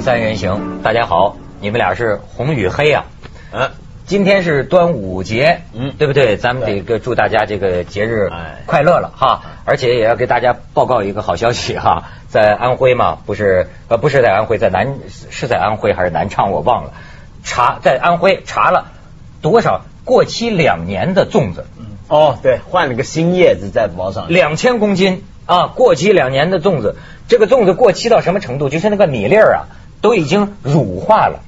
三人行，大家好，你们俩是红与黑啊。嗯，今天是端午节，嗯对不对？咱们得个祝大家这个节日快乐了哈，而且也要给大家报告一个好消息哈，在安徽嘛，不是呃不是在安徽，在南是在安徽还是南昌我忘了，查在安徽查了多少过期两年的粽子，哦，对，换了个新叶子在包上，两千公斤啊，过期两年的粽子，这个粽子过期到什么程度？就是那个米粒儿啊，都已经乳化了，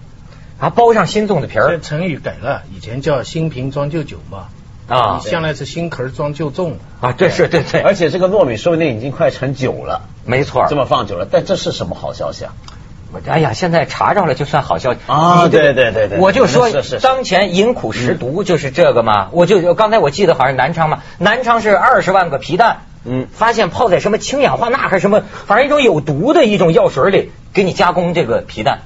啊，包上新粽子皮这儿成语改了，以前叫新瓶装旧酒嘛，啊你向来是新壳装旧粽。啊，对是对对，而且这个糯米说不定已经快成酒了，没错。这。么放久了，但这是什么好消息啊？我哎呀，现在查着了就算好消息。啊对对对对。我就说当前饮苦食毒就是这个嘛，我就刚才我记得好像南昌嘛，南昌是二十万个皮蛋，嗯。发现泡在什么氢氧化钠还是什么，反正一种有毒的一种药水里给你加工这个皮蛋，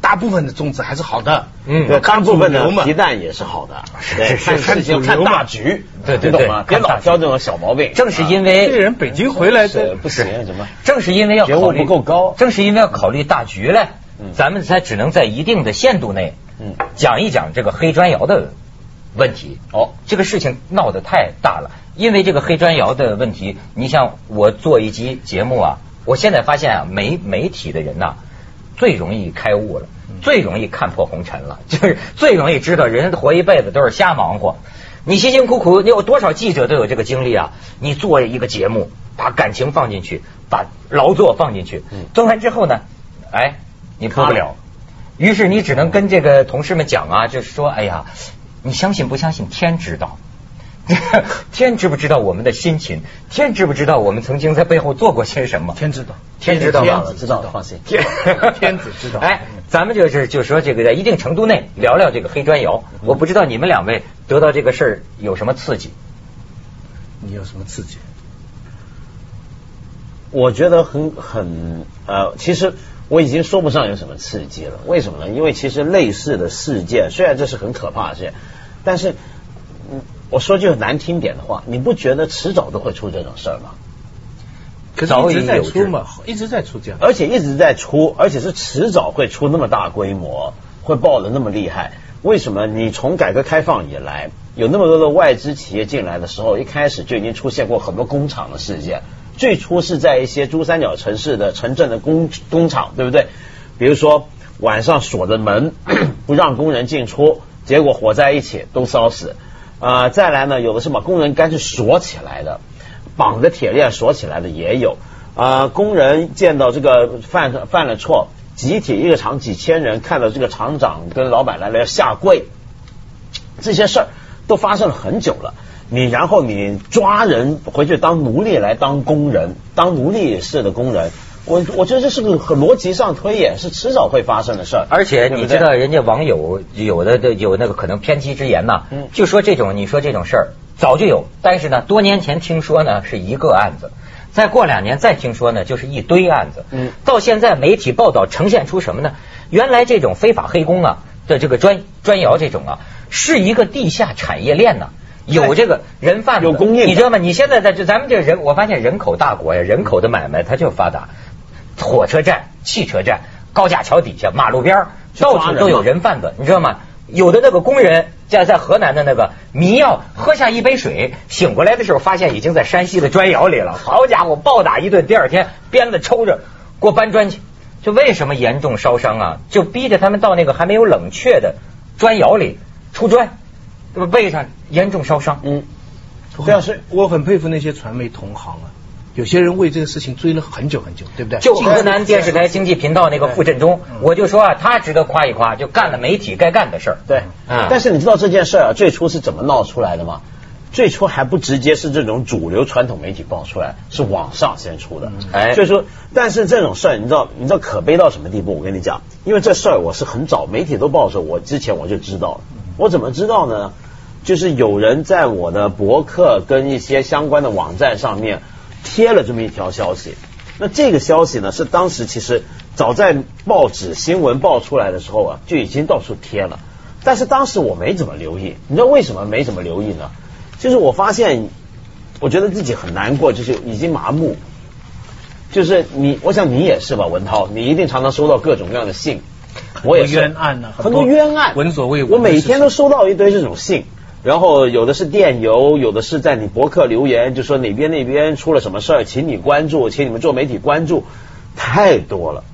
大部分的粽子还是好的，嗯。对，大部分的皮蛋也是好的，对，是是是看大局，对对对？别老挑这种小毛病。正是因为这为人北京回来是这不行，怎么？正是因为要考虑不够高。正是因为要考虑大局嘞，嗯。咱们才只能在一定的限度内，嗯。讲一讲这个黑砖窑的问题。哦，这个事情闹得太大了，因为这个黑砖窑的问题，你像我做一集节目啊，我现在发现啊，媒媒体的人呐、最容易开悟了，最容易看破红尘了，就是最容易知道人活一辈子都是瞎忙活。你辛辛苦苦，你有多少记者都有这个经历啊？你做一个节目，把感情放进去，把劳作放进去嗯，做完之后呢，哎，你播不了，于是你只能跟这个同事们讲啊，就是说，哎呀，你相信不相信？天知道，天知不知道我们的心情？天知不知道我们曾经在背后做过些什么？天知道，天知道吗知道了，知道，放心。天 天子知道 哎，咱们就是就说这个在一定程度内聊聊这个黑砖窑。我不知道你们两位得到这个事儿有什么刺激？你有什么刺激？我觉得很很呃，其实我已经说不上有什么刺激了。为什么呢？因为其实类似的事件，虽然这是很可怕的事件，但是嗯，我说句难听点的话，你不觉得迟早都会出这种事儿吗？可是早已一直在有出嘛，一直在出这样。而且一直在出，而且是迟早会出那么大规模，会爆的那么厉害。为什么？你从改革开放以来，有那么多的外资企业进来的时候，一开始就已经出现过很多工厂的事件。最初是在一些珠三角城市的城镇的工工厂，对不对？比如说晚上锁着门，不让工人进出，结果火在一起都烧死。啊、再来呢，有的是把工人干脆锁起来的，绑着铁链锁起来的也有。啊、工人见到这个犯犯了错，集体一个厂几千人看到这个厂长跟老板来了要下跪，这些事儿都发生了很久了。你然后你抓人回去当奴隶来当工人，当奴隶式的工人，我我觉得这是个很逻辑上推演，是迟早会发生的事儿。而且你知道，人家网友有的的有那个可能偏激之言呐，嗯就说这种你说这种事儿早就有，但是呢，多年前听说呢是一个案子，再过两年再听说呢就是一堆案子，嗯到现在媒体报道呈现出什么呢？原来这种非法黑工啊的这个砖砖窑这种啊，是一个地下产业链呐、有这个人贩子，有供应你知道吗？你现在在这咱们这人，我发现人口大国呀，人口的买卖它就发达，火车站、汽车站、高架桥底下、马路边到处都有人贩子，你知道吗？有的那个工人在在河南的那个迷药，喝下一杯水，醒过来的时候发现已经在山西的砖窑里了。好家伙，暴打一顿，第二天鞭子抽着给我搬砖去。就为什么严重烧伤啊？就逼着他们到那个还没有冷却的砖窑里出砖，对吧？背上严重烧伤。嗯，我对啊是我很佩服那些传媒同行啊，有些人为这个事情追了很久很久，对不对？就河南电视台经济频道那个傅振中，我就说啊，他值得夸一夸，就干了媒体该干的事儿。对，嗯但是你知道这件事儿啊，最初是怎么闹出来的吗？最初还不直接是这种主流传统媒体爆出来，是网上先出的。哎所以说，但是这种事儿，你知道，你知道可悲到什么地步？我跟你讲，因为这事儿我是很早媒体都报的时候，我之前我就知道了。我怎么知道呢？就是有人在我的博客跟一些相关的网站上面贴了这么一条消息。那这个消息呢，是当时其实早在报纸新闻报出来的时候啊，就已经到处贴了。但是当时我没怎么留意，你知道为什么没怎么留意呢？就是我发现，我觉得自己很难过，就是已经麻木。就是你，我想你也是吧，文涛，你一定常常收到各种各样的信，我也是冤案呢、很多冤案，闻所未闻。我每天都收到一堆这种信，然后有的是电邮，有的是在你博客留言，就说哪边那边出了什么事儿，请你关注，请你们做媒体关注，太多了，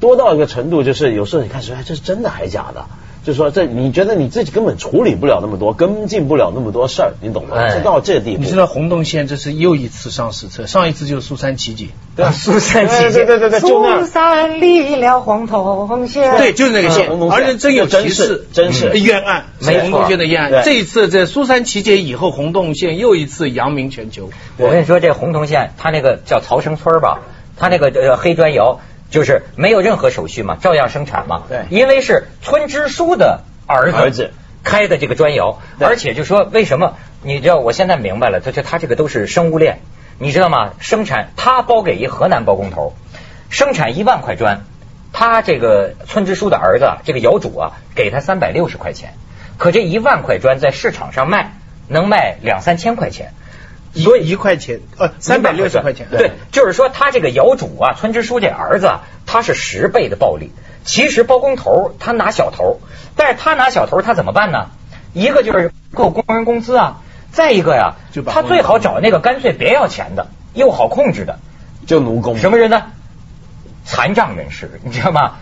多到一个程度，就是有时候你看说，哎，这是真的还是假的？就说这你觉得你自己根本处理不了那么多，跟进不了那么多事儿，你懂吗？哎。是到这地步。你知道洪洞县这是又一次上史册，上一次就是苏三起解，对啊。苏三起对对对对对，就那苏三离了红洞县，对，就是那个县而且真有其事，真是真是。嗯冤案，没错。红洞县的冤对。案。这一次在苏三起解以后，洪洞县又一次扬名全球。我跟你说，这洪洞县，它那个叫曹生村吧，它那个呃黑砖窑就是没有任何手续嘛，照样生产嘛。对因为是村支书的儿子开的这个砖窑，而且就说为什么？你知道，我现在明白了，他这他这个都是生物链，你知道吗？生产他包给一河南包工头，生产一万块砖，他这个村支书的儿子啊，这个窑主啊，给他三百六十块钱，可这一万块砖在市场上卖能卖两三千块钱。一所以一块钱，呃，三百六十块钱。对，就是说他这个窑主啊，村支书这儿子啊，他是十倍的暴利。其实包工头他拿小头，但是他拿小头他怎么办呢？一个就是够工人工资啊，再一个呀他最好找那个干脆别要钱的，又好控制的。就奴工什么人呢？残障人士，你知道吗？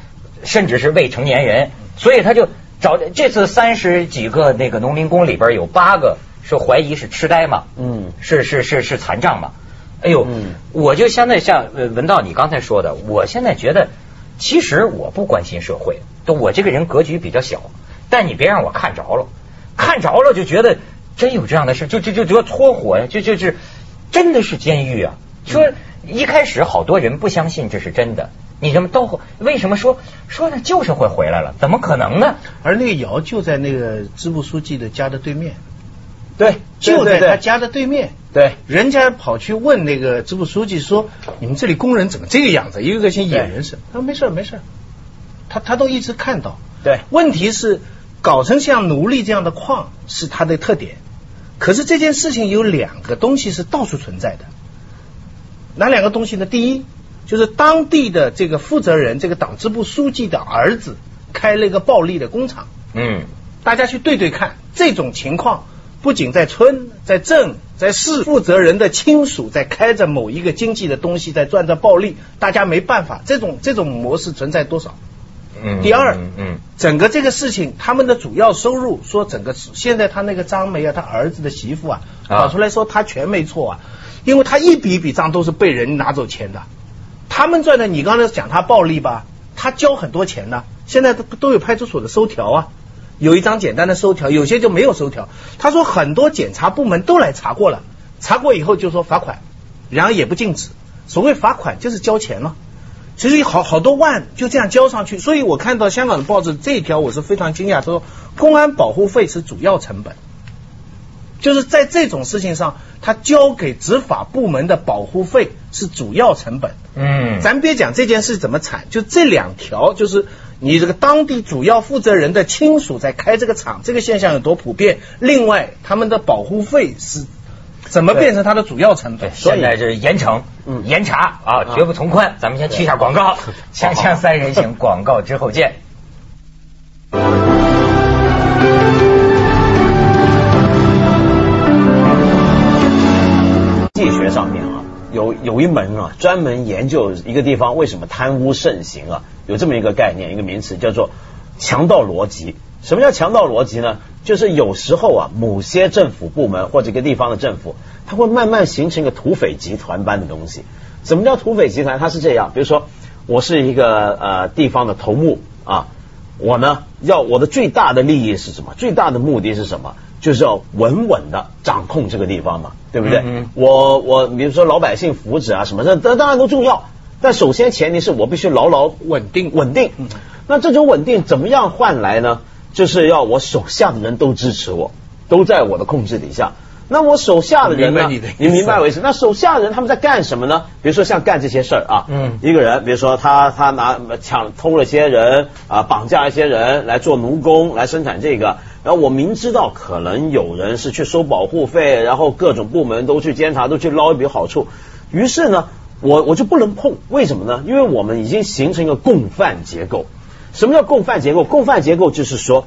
甚至是未成年人，所以他就找这次三十几个那个农民工里边有八个是怀疑是痴呆嘛，嗯是是是是残障嘛。哎呦，嗯我就现在像呃文道你刚才说的，我现在觉得其实我不关心社会，都我这个人格局比较小，但你别让我看着了，看着了就觉得真有这样的事，就就就就搓火呀，就就是真的是监狱啊。说一开始好多人不相信这是真的，你怎么都为什么说说呢？就是会回来了，怎么可能呢？而那个窑就在那个支部书记的家的对面，对，就在他家的对面。对人家跑去问那个支部书记说：“你们这里工人怎么这个样子？一个个像野人似的。”他说：“没事儿没事儿。”他他都一直看到。对问题是搞成像奴隶这样的矿是他的特点，可是这件事情有两个东西是到处存在的。哪两个东西呢？第一，就是当地的这个负责人，这个党支部书记的儿子开了一个暴力的工厂。嗯，大家去对对看，这种情况不仅在村、在镇、在市，负责人的亲属在开着某一个经济的东西，在赚着暴利，大家没办法，这种这种模式存在多少？嗯第二嗯嗯。整个这个事情，他们的主要收入，说整个现在他那个张梅啊，他儿子的媳妇啊，啊。跑出来说他全没错啊，因为他一笔一笔账都是被人拿走钱的，他们赚的，你刚才讲他暴利吧，他交很多钱呢，现在都都有派出所的收条啊，有一张简单的收条，有些就没有收条。他说很多检察部门都来查过了，查过以后就说罚款，然后也不禁止。所谓罚款就是交钱了。其实好好多万就这样交上去，所以我看到香港的报纸这一条，我是非常惊讶。他说，公安保护费是主要成本，就是在这种事情上，他交给执法部门的保护费是主要成本。嗯，咱别讲这件事怎么惨，就这两条，就是你这个当地主要负责人的亲属在开这个厂，这个现象有多普遍。另外，他们的保护费是怎么变成它的主要成本？现在是严惩、嗯严查啊，绝不从宽。咱们先去一下广告，锵锵三人行，广告之后见。经济学上面啊，有有一门啊，专门研究一个地方为什么贪污盛行啊，有这么一个概念，一个名词叫做强盗逻辑。什么叫强盗逻辑呢？就是有时候啊，某些政府部门或者一个地方的政府，它会慢慢形成一个土匪集团般的东西。什么叫土匪集团？它是这样，比如说我是一个呃地方的头目啊，我呢要我的最大的利益是什么？最大的目的是什么？就是要稳稳的掌控这个地方嘛，对不对？嗯嗯我我比如说老百姓福祉啊什么的，这当然都重要，但首先前提是我必须牢牢稳定稳定。嗯那这种稳定怎么样换来呢？就是要我手下的人都支持我，都在我的控制底下。那我手下的人呢？我明白你明白我意思？那手下的人他们在干什么呢？比如说像干这些事儿啊，嗯一个人，比如说他他拿抢偷了一些人啊，绑架一些人来做奴工来生产这个，然后我明知道可能有人是去收保护费，然后各种部门都去监察，都去捞一笔好处，于是呢，我我就不能碰，为什么呢？因为我们已经形成一个共犯结构。什么叫共犯结构？共犯结构就是说，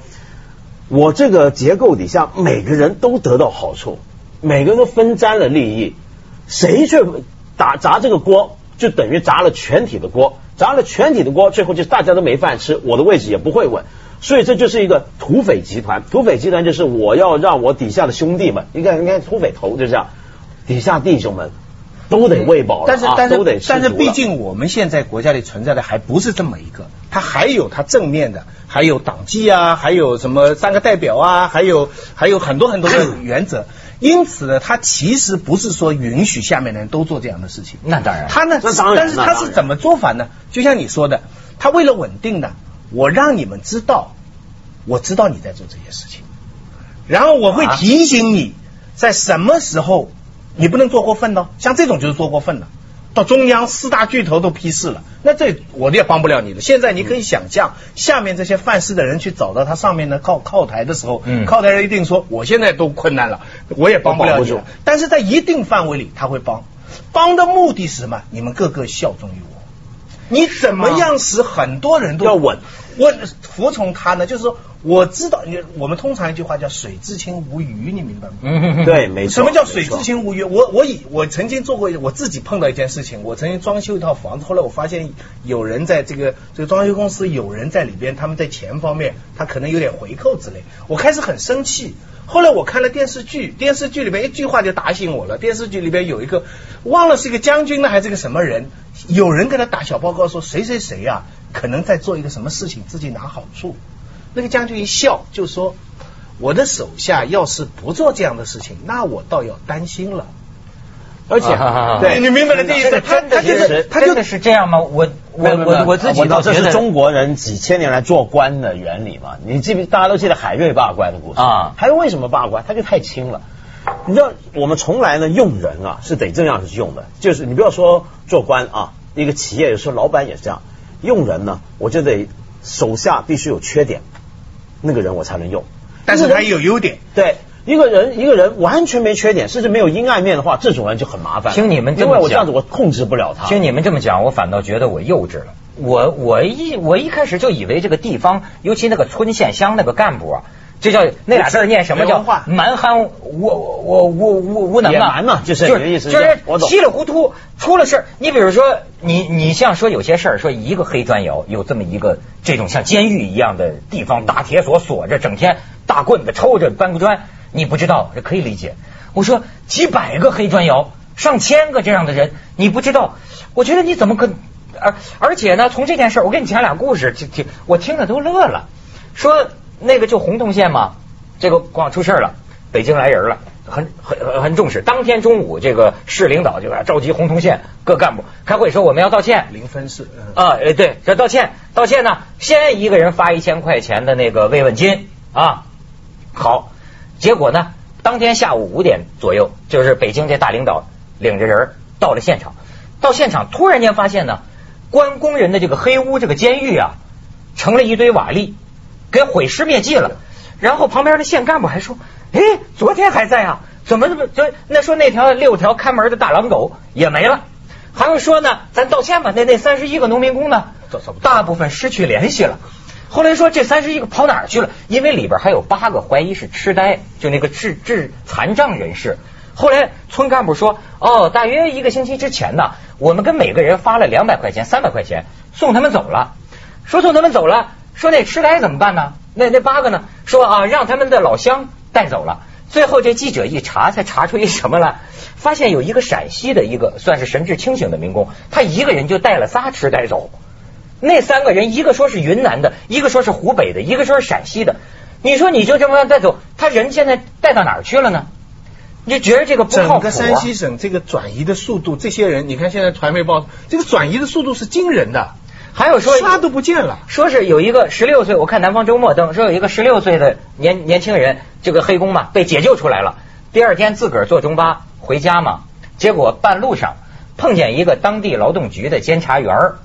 我这个结构底下每个人都得到好处，每个人都分沾了利益，谁去打砸这个锅，就等于砸了全体的锅，砸了全体的锅，最后就大家都没饭吃，我的位置也不会稳。所以这就是一个土匪集团，土匪集团就是我要让我底下的兄弟们，你看，你看土匪头就这样，底下弟兄们都得喂饱了，啊但是但都得吃是但是，毕竟我们现在国家里存在的还不是这么一个，它还有它正面的，还有党纪啊，还有什么三个代表啊，还有还有很多很多的 原则。因此呢，他其实不是说允许下面的人都做这样的事情。那当然，他呢但是他是怎么做法呢？就像你说的，他为了稳定呢，我让你们知道，我知道你在做这些事情，然后我会啊提醒你，在什么时候你不能做过分呢？像这种就是做过分了。到中央四大巨头都批示了，那这我也帮不了你了。现在你可以想象，下面这些犯事的人去找到他上面的靠靠台的时候，嗯靠台人一定说，我现在都困难了，我也帮不了你。但是在一定范围里，他会帮，帮的目的是什么？你们个个效忠于我。你怎么样使很多人都要稳？我服从他呢？就是说，我知道，你我们通常一句话叫“水至清无鱼”，你明白吗？嗯，对，没错。什么叫水至清无鱼？我我以我曾经做过，我自己碰到一件事情，我曾经装修一套房子，后来我发现有人在这个这个装修公司有人在里边，他们在钱方面他可能有点回扣之类，我开始很生气。后来我看了电视剧，电视剧里边一句话就打醒我了。电视剧里边有一个忘了是一个将军呢还是个什么人，有人跟他打小报告说谁谁谁啊，可能在做一个什么事情，自己拿好处。那个将军一笑就说：“我的手下要是不做这样的事情，那我倒要担心了。”而且，啊对你明白了这意思？他他就是他就真的是这样吗？我我我我自己我知道这倒觉得是中国人几千年来做官的原理嘛。你记不？大家都记得海瑞罢官的故事啊海瑞为什么罢官？他就太轻了。你知道，我们从来呢用人啊是得这样子用的，就是你不要说做官啊，一个企业有时候老板也是这样用人呢，我就得手下必须有缺点，那个人我才能用。但是他也有优点。对。一个人一个人完全没缺点，甚至没有阴暗面的话，这种人就很麻烦。听你们这么讲因为我这样子我控制不了他。听你们这么讲，我反倒觉得我幼稚了。我我一我一开始就以为这个地方，尤其那个村县乡那个干部啊，这叫那俩字儿念什么叫蛮憨无我无无无能嘛就是就你的意思就是稀里糊涂出了事儿。你比如说，你你像说有些事儿，说一个黑砖窑有这么一个这种像监狱一样的地方，大铁锁锁着，整天大棍子抽着搬个砖，你不知道这可以理解。我说几百个黑砖窑，上千个这样的人，你不知道，我觉得你怎么可？而而且呢，从这件事儿，我给你讲俩故事，听听我听着都乐了。说那个就洪洞县嘛，这个光出事儿了，北京来人了，很很很很重视。当天中午，这个市领导就要召集洪洞县各干部开会，说我们要道歉。零分是，嗯。啊，哎，对，这道歉，道歉呢，先一个人发一千块钱的那个慰问金啊，好，结果呢，当天下午五点左右，就是北京这大领导领着人到了现场，到现场突然间发现呢，关工人的这个黑屋这个监狱啊，成了一堆瓦砾，给毁尸灭迹了。然后旁边的县干部还说，哎，昨天还在啊，怎么怎么就那说那条六条看门的大狼狗也没了。还有说呢，咱道歉吧，那那三十一个农民工呢大部分失去联系了。后来说这三十一个跑哪儿去了？因为里边还有八个怀疑是痴呆，就那个智智残障人士。后来村干部说，哦，大约一个星期之前呢，我们跟每个人发了两百块钱、三百块钱，送他们走了。说送他们走了，说那痴呆怎么办呢？那那八个呢？说啊，让他们的老乡带走了。最后这记者一查，才查出一什么来？发现有一个陕西的一个算是神志清醒的民工，他一个人就带了仨痴呆走。那三个人，一个说是云南的，一个说是湖北的，一个说是陕西的。你说你就这么带走，他人现在带到哪儿去了呢？你就觉得这个不靠谱、啊。整个山西省这个转移的速度，这些人，你看现在传媒报这个转移的速度是惊人的，还有说啥都不见了。说是有一个十六岁，我看南方周末登说有一个十六岁的年年轻人，这个黑工嘛被解救出来了。第二天自个儿坐中巴回家嘛，结果半路上碰见一个当地劳动局的监察员儿，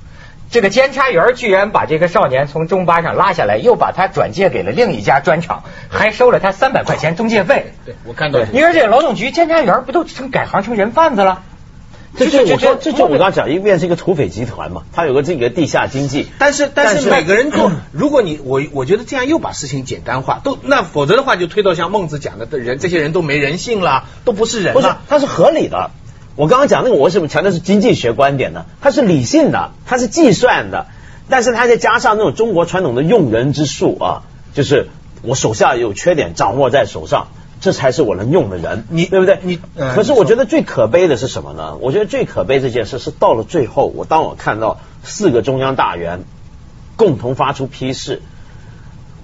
这个监察员儿居然把这个少年从中巴上拉下来，又把他转借给了另一家砖厂，还收了他三百块钱中介费。对我看到你说这劳动局监察员不都成改行成人贩子了？这就我说，这就我刚讲，一面是一个土匪集团嘛，他有个这个地下经济。但是但但是是每个人做，如果你我我觉得这样又把事情简单化，都那否则的话就推到像孟子讲的的人，这些人都没人性啦，都不是人不是了。，它是合理的。我刚刚讲那个，我为什么强调是经济学观点呢？它是理性的，它是计算的，但是它再加上那种中国传统的用人之术啊，就是我手下有缺点掌握在手上，这才是我能用的人，你对不对？你呃可是我觉得最可悲的是什么呢？我觉得最可悲这件事是到了最后，我当我看到四个中央大员共同发出批示。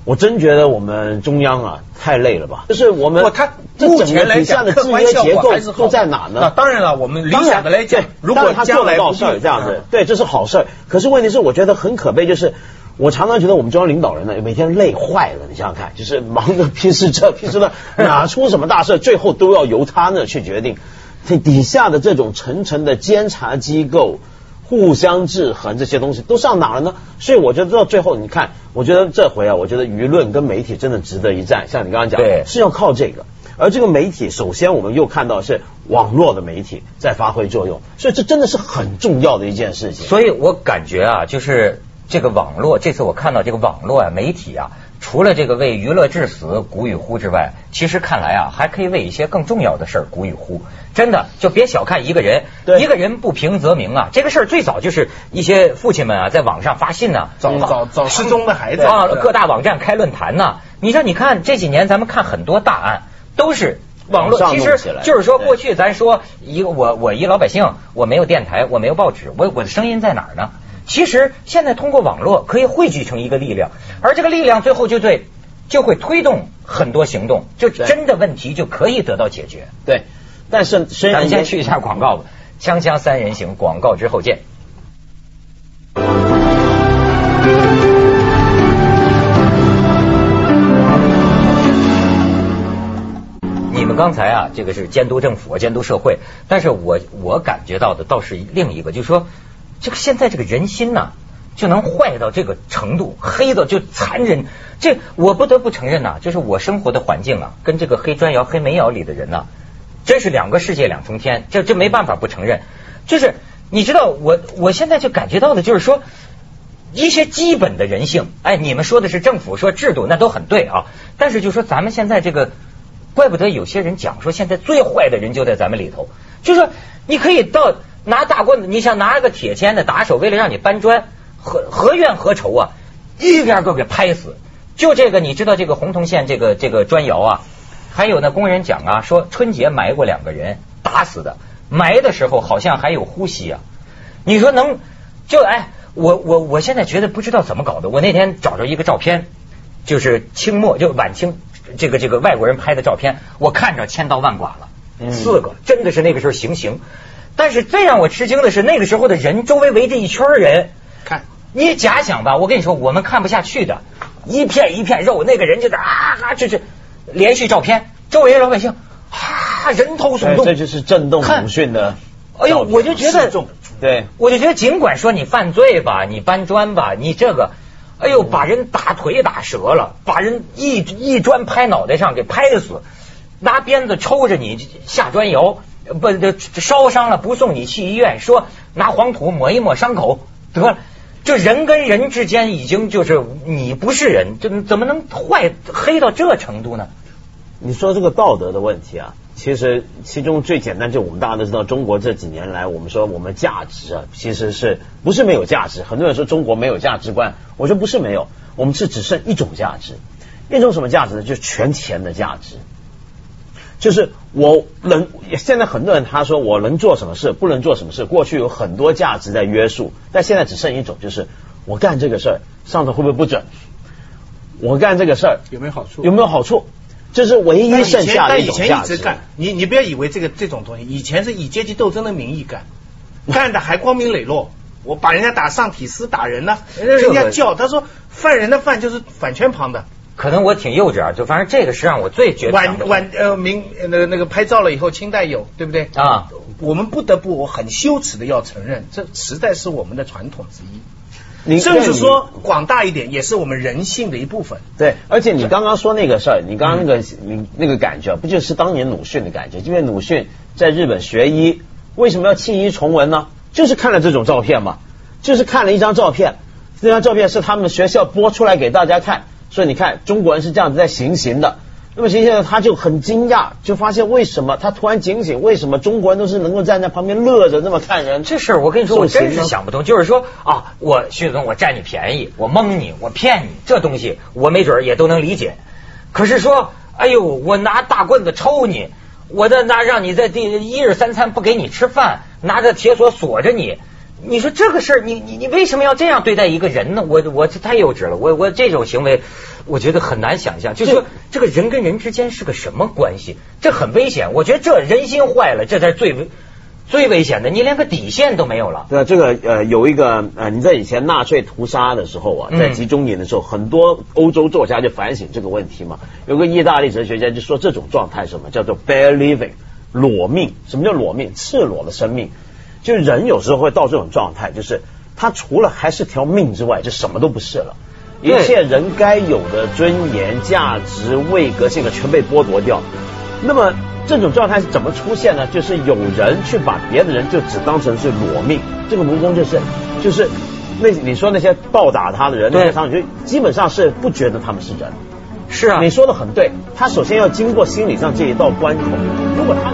我真觉得我们中央啊太累了吧？就是我们不，他目前来讲，的制约客观效结构果还是都在哪那呢？当然了，我们理想的来讲，如果他做将来不得到事儿这样子嗯，对，这是好事儿。可是问题是，我觉得很可悲，就是我常常觉得我们中央领导人呢，每天累坏了。你想想看，就是忙着批示这批示那，哪出什么大事，最后都要由他呢去决定。这底下的这种层层的监察机构。互相制衡这些东西都上哪了呢？所以我觉得到最后，你看，我觉得这回啊，我觉得舆论跟媒体真的值得一战。像你刚刚讲，对是要靠这个。而这个媒体，首先我们又看到是网络的媒体在发挥作用，所以这真的是很重要的一件事情。所以我感觉啊，就是这个网络，这次我看到这个网络啊，媒体啊，除了这个为娱乐至死鼓与呼之外，其实看来啊，还可以为一些更重要的事儿鼓与呼。真的，就别小看一个人，对一个人不平则鸣啊。这个事儿最早就是一些父亲们啊，在网上发信呐、找找找失踪的孩子啊，各大网站开论坛呐、你说，你看这几年咱们看很多大案都是。网络其实就是说，过去咱说一个我我一老百姓，我没有电台，我没有报纸，我我的声音在哪儿呢？其实现在通过网络可以汇聚成一个力量，而这个力量最后就对就会推动很多行动，就真的问题就可以得到解决。对，但是咱们先去一下广告吧，锵锵三人行，广告之后见。你们刚才啊，这个是监督政府、监督社会，但是我我感觉到的倒是另一个，就是说，这个现在这个人心呐、就能坏到这个程度，黑到就残忍。这我不得不承认呐、就是我生活的环境啊，跟这个黑砖窑、黑煤窑里的人呐、真是两个世界两重天，这这没办法不承认。就是你知道，我我现在就感觉到的就是说，一些基本的人性，哎，你们说的是政府说制度，那都很对啊。但是就说咱们现在这个，怪不得有些人讲说，现在最坏的人就在咱们里头。就说你可以到拿大棍子，你想拿个铁钎的打手，为了让你搬砖，何何怨何仇啊？一边个给拍死。就这个，你知道这个洪洞县这个这个砖窑啊，还有那工人讲啊，说春节埋过两个人，打死的，埋的时候好像还有呼吸啊。你说能就哎，我我我现在觉得不知道怎么搞的。我那天找着一个照片，就是清末就晚清这个这个外国人拍的照片，我看着千刀万剐了，嗯四个真的是那个时候行刑。但是最让我吃惊的是，那个时候的人周围围着一圈人，看。你假想吧，我跟你说，我们看不下去的，一片一片肉，那个人就在啊啊，就是连续照片，周围老百姓啊人头耸动，这就是震动鲁迅的。哎呦，我就觉得对，我就觉得，尽管说你犯罪吧，你搬砖吧，你这个，哎呦，把人打腿打折了，把人一一砖拍脑袋上给拍死，拿鞭子抽着你下砖窑，不这烧伤了不送你去医院，说拿黄土抹一抹伤口得了。这人跟人之间已经就是你不是人，这怎么能坏黑到这程度呢？你说这个道德的问题啊，其实其中最简单，就我们大家都知道，中国这几年来，我们说我们价值啊，其实是不是没有价值？很多人说中国没有价值观，我说不是没有，我们是只剩一种价值，一种什么价值呢？就是权钱的价值。就是我能，现在很多人他说我能做什么事，不能做什么事。过去有很多价值在约束，但现在只剩一种，就是我干这个事儿，上头会不会不准？我干这个事儿有没有好处？有没有好处？这是唯一但以前剩下的一但以前种价值。一直干，你你不要以为这个这种东西，以前是以阶级斗争的名义干，干的还 光明磊落。我把人家打上体司打人呢，人家叫他说犯人的犯就是反圈旁的，可能我挺幼稚啊，就反正这个是让我最觉得晚晚呃明呃那个那个拍照了以后清代有对不对？啊，我们不得不我很羞耻的要承认，这实在是我们的传统之一，你甚至说广大一点，也是我们人性的一部分。对，而且你刚刚说那个事儿，你刚刚那个你那个感觉，不就是当年鲁迅的感觉？因为鲁迅在日本学医，为什么要弃医从文呢？就是看了这种照片嘛，就是看了一张照片，这张照片是他们学校播出来给大家看，所以你看中国人是这样子在行刑的。那么行刑的他就很惊讶，就发现为什么他突然警醒，为什么中国人都是能够站在旁边乐着那么看人？这事儿我跟你说，我真是想不通。就是说啊，我徐子东，我占你便宜，我蒙你，我骗你，这东西我没准儿也都能理解。可是说，哎呦，我拿大棍子抽你，我的拿让你在第一日三餐不给你吃饭，拿着铁锁锁着你。你说这个事儿，你你你为什么要这样对待一个人呢？我我这太幼稚了，我我这种行为，我觉得很难想象。就是说，这个人跟人之间是个什么关系？这很危险。我觉得这人心坏了，这才是最危最危险的。你连个底线都没有了。对啊，这个呃有一个呃你在以前纳粹屠杀的时候啊，嗯在集中营的时候，很多欧洲作家就反省这个问题嘛。有个意大利哲学家就说这种状态什么叫做 bare living，裸命。什么叫裸命？赤裸的生命。就人有时候会到这种状态，就是他除了还是条命之外，就什么都不是了。一对切人该有的尊严、价值、位格性格全被剥夺掉。那么这种状态是怎么出现呢？就是有人去把别的人就只当成是裸命，这个奴工就是就是那你说那些暴打他的人，那对些场景，就基本上是不觉得他们是人。是啊，你说的很对，他首先要经过心理上这一道关口。如果他。